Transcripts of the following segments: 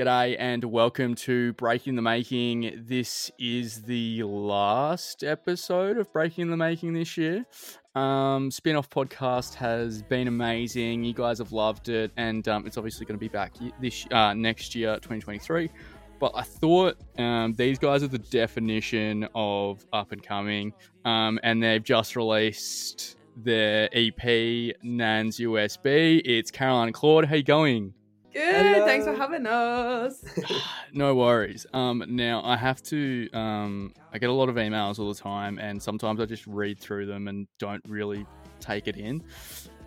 G'day and welcome to Breaking the Making. This is the last episode of Breaking the Making this year. Um, spin off podcast has been amazing. You guys have loved it, and um, it's obviously going to be back this uh, next year, 2023. But I thought um, these guys are the definition of up and coming, um, and they've just released their EP, Nan's USB. It's Caroline and Claude. How you going? Good. Hello. Thanks for having us. no worries. Um, now I have to. Um, I get a lot of emails all the time, and sometimes I just read through them and don't really take it in.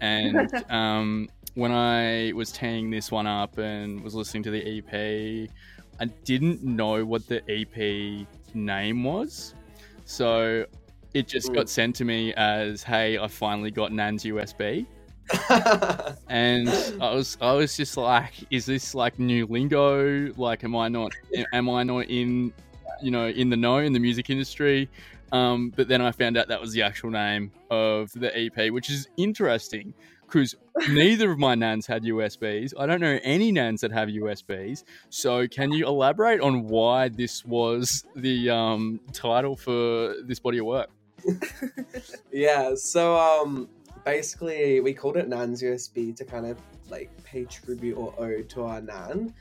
And um, when I was teeing this one up and was listening to the EP, I didn't know what the EP name was, so it just got sent to me as, "Hey, I finally got Nan's USB." and I was I was just like, is this like new lingo? Like, am I not am I not in you know in the know in the music industry? Um, but then I found out that was the actual name of the EP, which is interesting because neither of my nans had USBs. I don't know any nans that have USBs. So, can you elaborate on why this was the um, title for this body of work? yeah. So, um, basically we called it Nan's USB to kind of like pay tribute or ode to our Nan,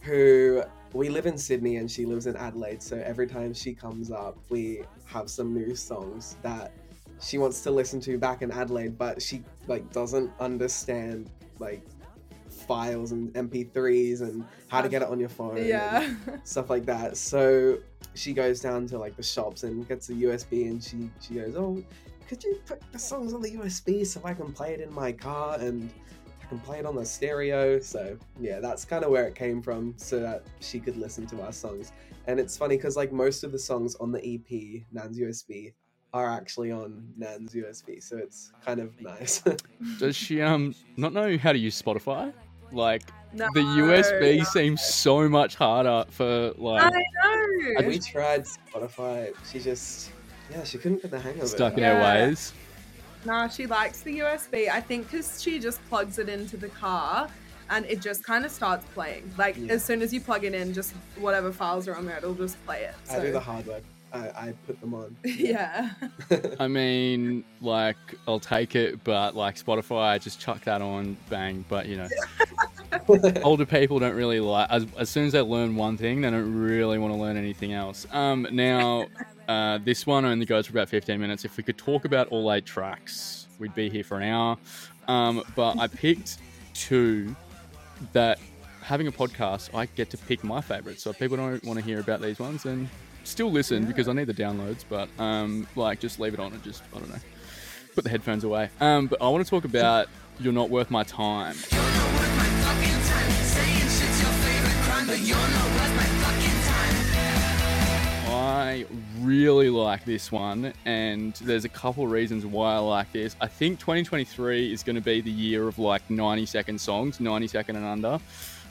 who we live in Sydney and she lives in Adelaide. So every time she comes up, we have some new songs that she wants to listen to back in Adelaide, but she like doesn't understand like files and MP3s and how to get it on your phone, yeah, stuff like that. So she goes down to like the shops and gets a USB, and she she goes, "Oh, could you put the songs on the USB so I can play it in my car and I can play it on the stereo? So yeah, that's kind of where it came from, so that she could listen to our songs. And it's funny because like most of the songs on the EP, Nan's USB, are actually on Nan's USB, so it's kind of nice. Does she um not know how to use Spotify? Like no. the USB seems so much harder for like. I know. We tried Spotify. She just yeah, she couldn't get the hang of Stuck it. in her ways. Nah, she likes the USB. I think because she just plugs it into the car and it just kind of starts playing. Like yeah. as soon as you plug it in, just whatever files are on there, it'll just play it. So. I do the hard work. I, I put them on. yeah. I mean, like, I'll take it, but like Spotify, just chuck that on, bang. But you know, older people don't really like. As, as soon as they learn one thing, they don't really want to learn anything else. Um, now uh, this one only goes for about 15 minutes. If we could talk about all eight tracks, we'd be here for an hour. Um, but I picked two that having a podcast, I get to pick my favorites. So if people don't want to hear about these ones, then still listen yeah. because I need the downloads. But um, like, just leave it on and just I don't know, put the headphones away. Um, but I want to talk about "You're Not Worth My Time." I really like this one, and there's a couple reasons why I like this. I think 2023 is going to be the year of like 90 second songs, 90 second and under.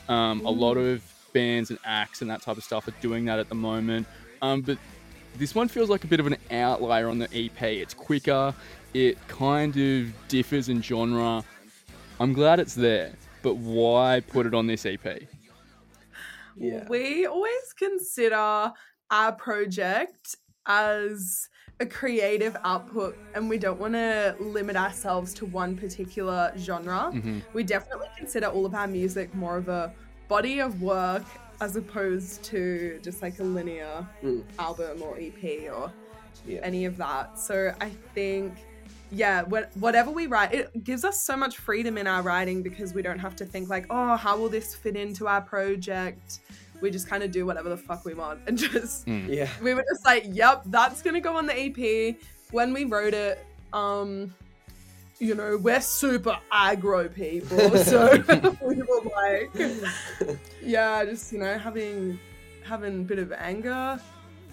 Um, a lot of bands and acts and that type of stuff are doing that at the moment. Um, but this one feels like a bit of an outlier on the EP. It's quicker, it kind of differs in genre. I'm glad it's there, but why put it on this EP? Yeah. We always consider our project as a creative output and we don't want to limit ourselves to one particular genre. Mm-hmm. We definitely consider all of our music more of a body of work as opposed to just like a linear mm. album or EP or yeah. any of that. So I think yeah, whatever we write, it gives us so much freedom in our writing because we don't have to think like, oh, how will this fit into our project? We just kind of do whatever the fuck we want and just mm. yeah we were just like yep that's gonna go on the ep when we wrote it um you know we're super aggro people so we were like yeah just you know having having a bit of anger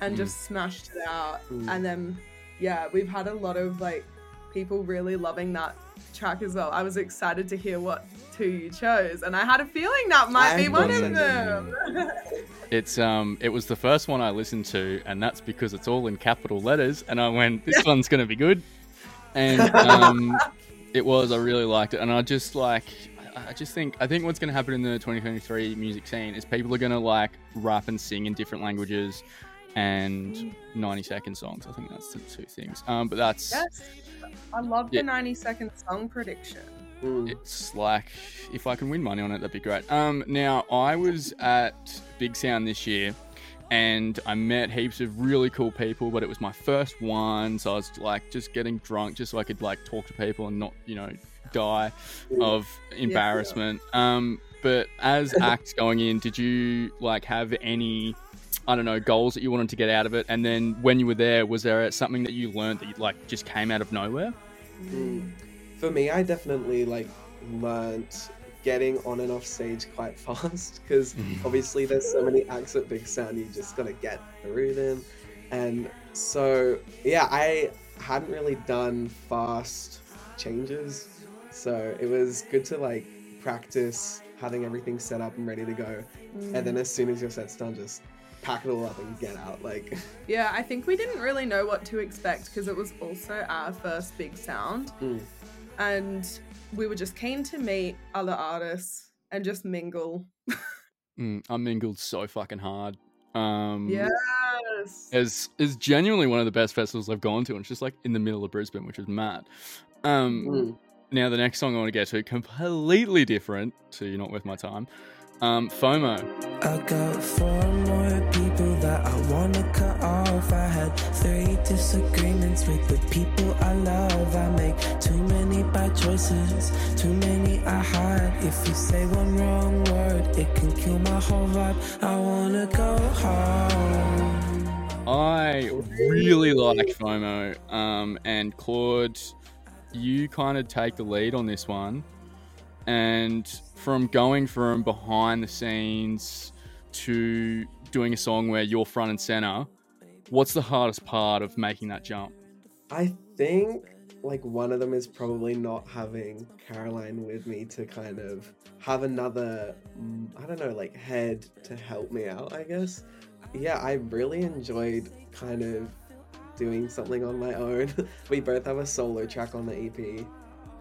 and mm. just smashed it out mm. and then yeah we've had a lot of like people really loving that track as well i was excited to hear what two you chose, and I had a feeling that might be one of them. it's um, it was the first one I listened to, and that's because it's all in capital letters, and I went, "This one's gonna be good," and um, it was. I really liked it, and I just like, I just think I think what's going to happen in the 2023 music scene is people are going to like rap and sing in different languages and 90 second songs. I think that's the two things. Um, but that's yes, I love yeah. the 90 second song prediction. Mm. It's like if I can win money on it, that'd be great. Um, now I was at Big Sound this year, and I met heaps of really cool people, but it was my first one, so I was like just getting drunk just so I could like talk to people and not, you know, die of embarrassment. Yeah. Um, but as acts going in, did you like have any? I don't know, goals that you wanted to get out of it? And then when you were there, was there something that you learned that you like just came out of nowhere? Mm for me, I definitely like learned getting on and off stage quite fast because obviously there's so many acts at Big Sound, you just gotta get through them. And so, yeah, I hadn't really done fast changes, so it was good to like practice having everything set up and ready to go. Mm. And then mm. as soon as your set's done, just pack it all up and get out. Like, yeah, I think we didn't really know what to expect because it was also our first big sound. Mm and we were just keen to meet other artists and just mingle. mm, I mingled so fucking hard. Um, yes, is is genuinely one of the best festivals I've gone to, and it's just like in the middle of Brisbane, which is mad. Um, mm. Now the next song I want to get to completely different, so you're not worth my time. Um, FOMO. I got four more people that I wanna cut off. I had three disagreements with the people I love. I make too many bad choices, too many I hide. If you say one wrong word, it can kill my whole vibe. I wanna go home. I really like FOMO, um, and Claude, you kind of take the lead on this one and from going from behind the scenes to doing a song where you're front and center, what's the hardest part of making that jump? I think like one of them is probably not having Caroline with me to kind of have another mm, I don't know like head to help me out, I guess. Yeah, I really enjoyed kind of doing something on my own. we both have a solo track on the EP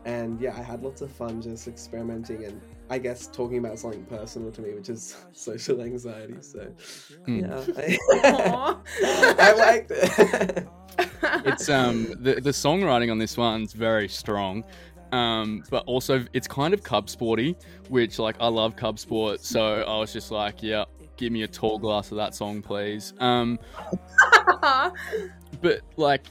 and yeah, I had lots of fun just experimenting and I guess talking about something personal to me, which is social anxiety. So mm. yeah, I, I liked it. it's um the the songwriting on this one's very strong. Um, but also it's kind of cub sporty, which like I love Cub Sport, so I was just like, yeah, give me a tall glass of that song, please. Um, but like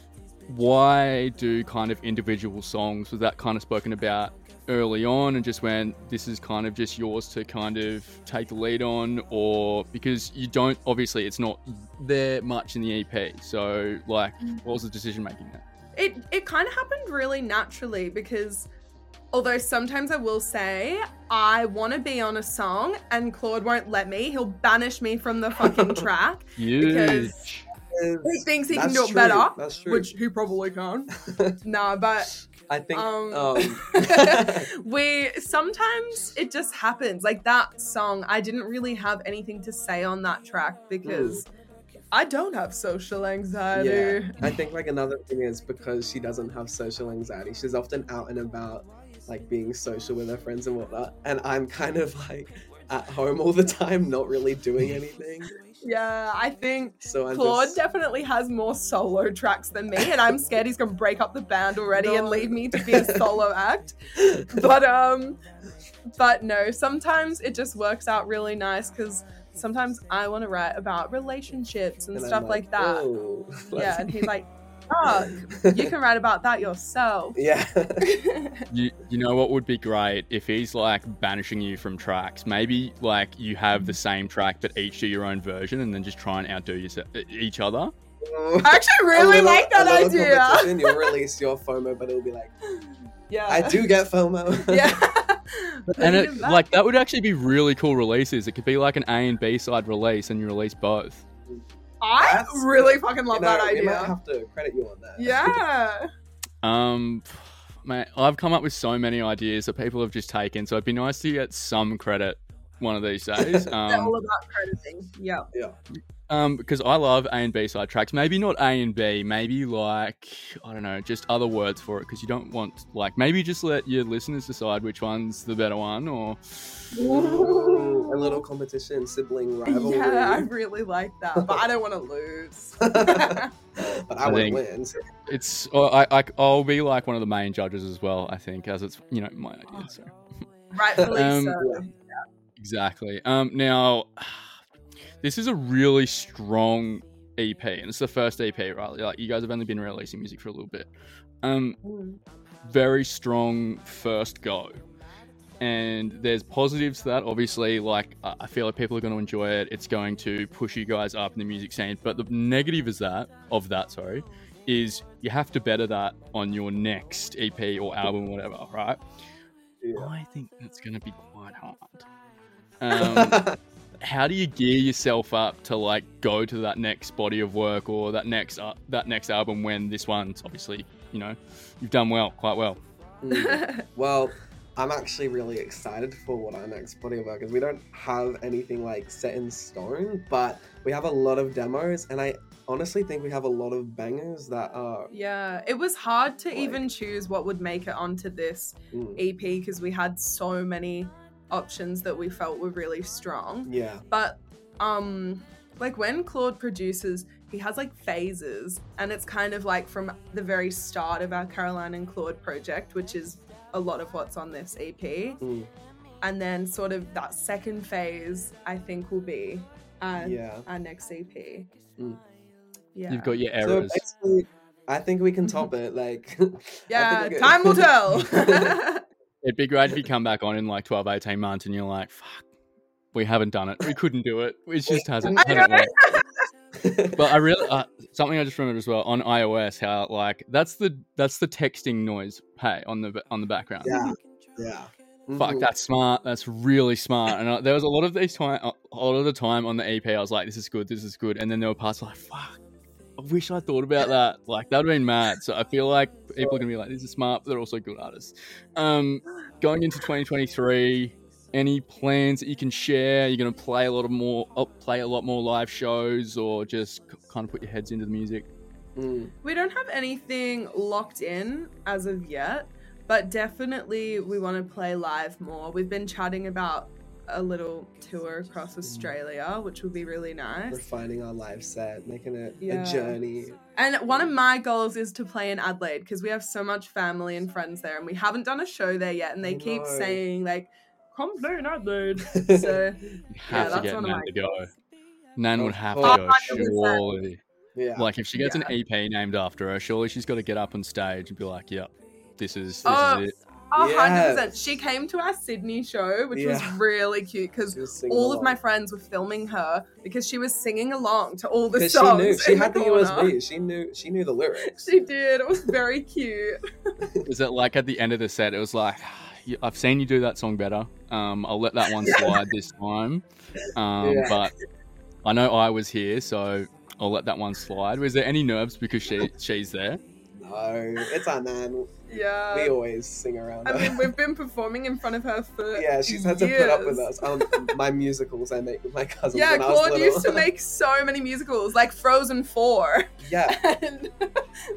why do kind of individual songs? Was that kind of spoken about early on and just when this is kind of just yours to kind of take the lead on or because you don't obviously it's not there much in the EP so like mm. what was the decision making there it it kind of happened really naturally because although sometimes I will say I want to be on a song and Claude won't let me he'll banish me from the fucking track because he thinks he can do it better, which he probably can. nah, but I think um, um. we sometimes it just happens. Like that song, I didn't really have anything to say on that track because. Mm. I don't have social anxiety. Yeah. I think like another thing is because she doesn't have social anxiety. She's often out and about, like being social with her friends and whatnot. And I'm kind of like at home all the time, not really doing anything. Yeah, I think so Claude just... definitely has more solo tracks than me, and I'm scared he's gonna break up the band already no. and leave me to be a solo act. But um, but no, sometimes it just works out really nice because sometimes I want to write about relationships and, and stuff like, like, that. Oh. Yeah, and he's like, you can write about that yourself. Yeah. you you know what would be great if he's like banishing you from tracks. Maybe like you have the same track but each do your own version and then just try and outdo yourself, each other. Mm. I actually really little, like that idea. You'll release your FOMO, but it'll be like, yeah, I do get FOMO. yeah. and it, like that would actually be really cool releases. It could be like an A and B side release, and you release both. I That's, really fucking love you know, that idea. We might have to credit you on that. Yeah. um, mate, I've come up with so many ideas that people have just taken, so it'd be nice to get some credit one of these days. Um, all about crediting. Yeah. Yeah. Um, because I love A and B side tracks. Maybe not A and B. Maybe like I don't know, just other words for it. Because you don't want like maybe just let your listeners decide which one's the better one, or Ooh, a little competition, sibling rivalry. Yeah, I really like that, but I don't want to lose. but I, I would think- win. so- it's. I, I I'll be like one of the main judges as well. I think as it's you know my idea. So. Rightfully Um, so. Exactly. Um, now, this is a really strong EP, and it's the first EP, right? Like you guys have only been releasing music for a little bit. Um, very strong first go, and there's positives to that. Obviously, like I I feel like people are going to enjoy it. It's going to push you guys up in the music scene. But the negative is that of that, sorry, is you have to better that on your next EP or album, or whatever, right? Yeah. I think that's going to be quite hard. Um, how do you gear yourself up to like go to that next body of work or that next uh, that next album when this one's obviously you know you've done well, quite well. Mm. well, I'm actually really excited for what our next body of work is. We don't have anything like set in stone, but we have a lot of demos, and I honestly think we have a lot of bangers that are. Yeah, it was hard to Like- even choose what would make it onto this Mm, EP because we had so many options that we felt were really strong. yeah. But um like when Claude produces, he has like phases and it's kind of like from the very start of our Caroline and Claude project, which is a lot of what's on this EP. Mm, And then sort of that second phase I think will be our, yeah. our next EP. Mm. Yeah. You've got your So errors. basically, I think we can top it. Like, yeah, time will tell. It'd be great if you come back on in like 12, 18 months and you're like, fuck, we haven't done it. We couldn't do it. It just hasn't. I hasn't worked. But I really uh, something I just remembered as well on iOS how like that's the that's the texting noise hey on the on the background. yeah, yeah. Fuck, Mhm. that's smart. That's really smart. And uh, there was a lot of these time, a lot of the time on the EP, I was like, "This is good. This is good." And then there were parts like, "Fuck, I wish I thought about that." Like that would have been mad. So I feel like people are gonna be like, "These are smart, but they're also good artists." Um, going into 2023, any plans that you can share? You're gonna play a lot of more, uh, play a lot more live shows, or just k- kind of put your heads into the music? Mm, We don't have anything locked in as of yet, but definitely we want to play live more. We've been chatting about a little tour across mm. Australia, which would be really nice. refining our live set, making it Yeah. a journey. And one of my goals is to play in Adelaide because we have so much family and friends there, and we haven't done a show there yet. And they I keep know. saying like, "Come play in Adelaide." So You Yeah, have to that's get one of Nan my to go. goals. Nan would Of have to go, oh, surely. yeah. Like if she gets an EP named after her, surely she's got to get up on stage and be like, "Yep, this is this Oh, is it." Oh, 100%. She came to our Sydney show, which was really cute because She was singing all of my friends were filming her because she was singing along to all the songs. she knew she had the corner. USB. She knew she knew the lyrics. She did. It was very cute. Is it like at the end of the set? It was like, "I've seen you do that song better. Um, I'll let that one slide this time." Um, Yeah. But I know I was here, so I'll let that one slide. Was there any nerves because she she's there? No, it's our nan. Yeah. we always sing around I her. mean, we've been performing in front of her for yeah, she's had to put up with years. us. Um, my musicals I make with my cousins. Yeah, when I was Claude little. used to make so many musicals, like Frozen Four. yeah, and, yeah,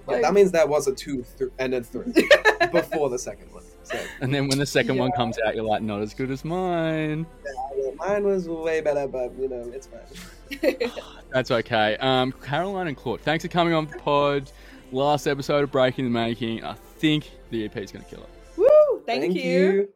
like, that means there was a two th- and a three before the second one. So And then when the second one comes out, you're like, "Not as good as mine." yeah, mine was way better, but you know it's fine. That's okay. Um, Caroline and Claude, thanks for coming on the pod. Last episode of Breaking the Making. I think the EP is going to kill it. Woo! Thank, you. you.